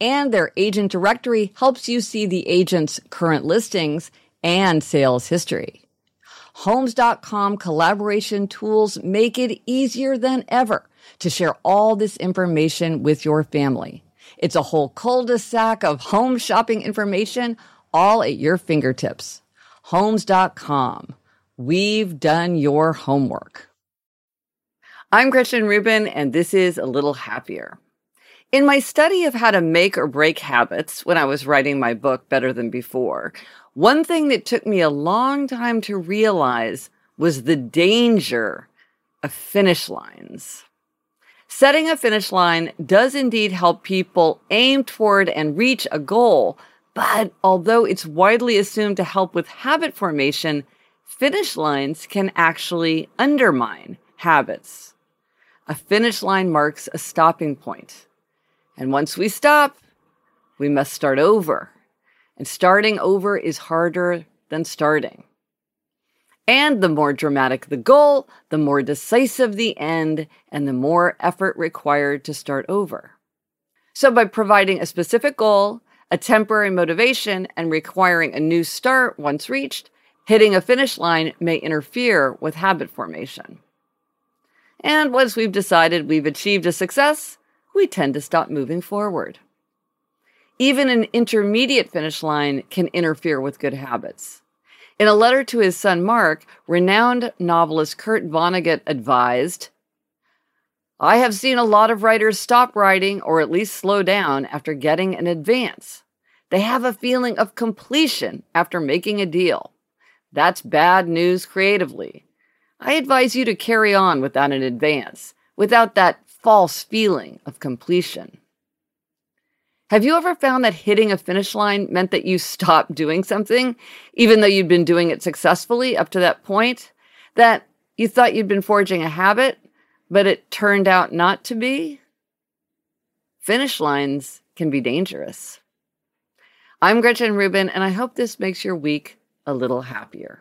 and their agent directory helps you see the agent's current listings and sales history. Homes.com collaboration tools make it easier than ever to share all this information with your family. It's a whole cul-de-sac of home shopping information all at your fingertips. Homes.com. We've done your homework. I'm Gretchen Rubin, and this is A Little Happier. In my study of how to make or break habits when I was writing my book Better Than Before, one thing that took me a long time to realize was the danger of finish lines. Setting a finish line does indeed help people aim toward and reach a goal, but although it's widely assumed to help with habit formation, finish lines can actually undermine habits. A finish line marks a stopping point. And once we stop, we must start over. And starting over is harder than starting. And the more dramatic the goal, the more decisive the end, and the more effort required to start over. So, by providing a specific goal, a temporary motivation, and requiring a new start once reached, hitting a finish line may interfere with habit formation. And once we've decided we've achieved a success, we tend to stop moving forward. Even an intermediate finish line can interfere with good habits. In a letter to his son Mark, renowned novelist Kurt Vonnegut advised I have seen a lot of writers stop writing or at least slow down after getting an advance. They have a feeling of completion after making a deal. That's bad news creatively. I advise you to carry on without an advance, without that false feeling of completion. Have you ever found that hitting a finish line meant that you stopped doing something, even though you'd been doing it successfully up to that point? That you thought you'd been forging a habit, but it turned out not to be? Finish lines can be dangerous. I'm Gretchen Rubin, and I hope this makes your week a little happier.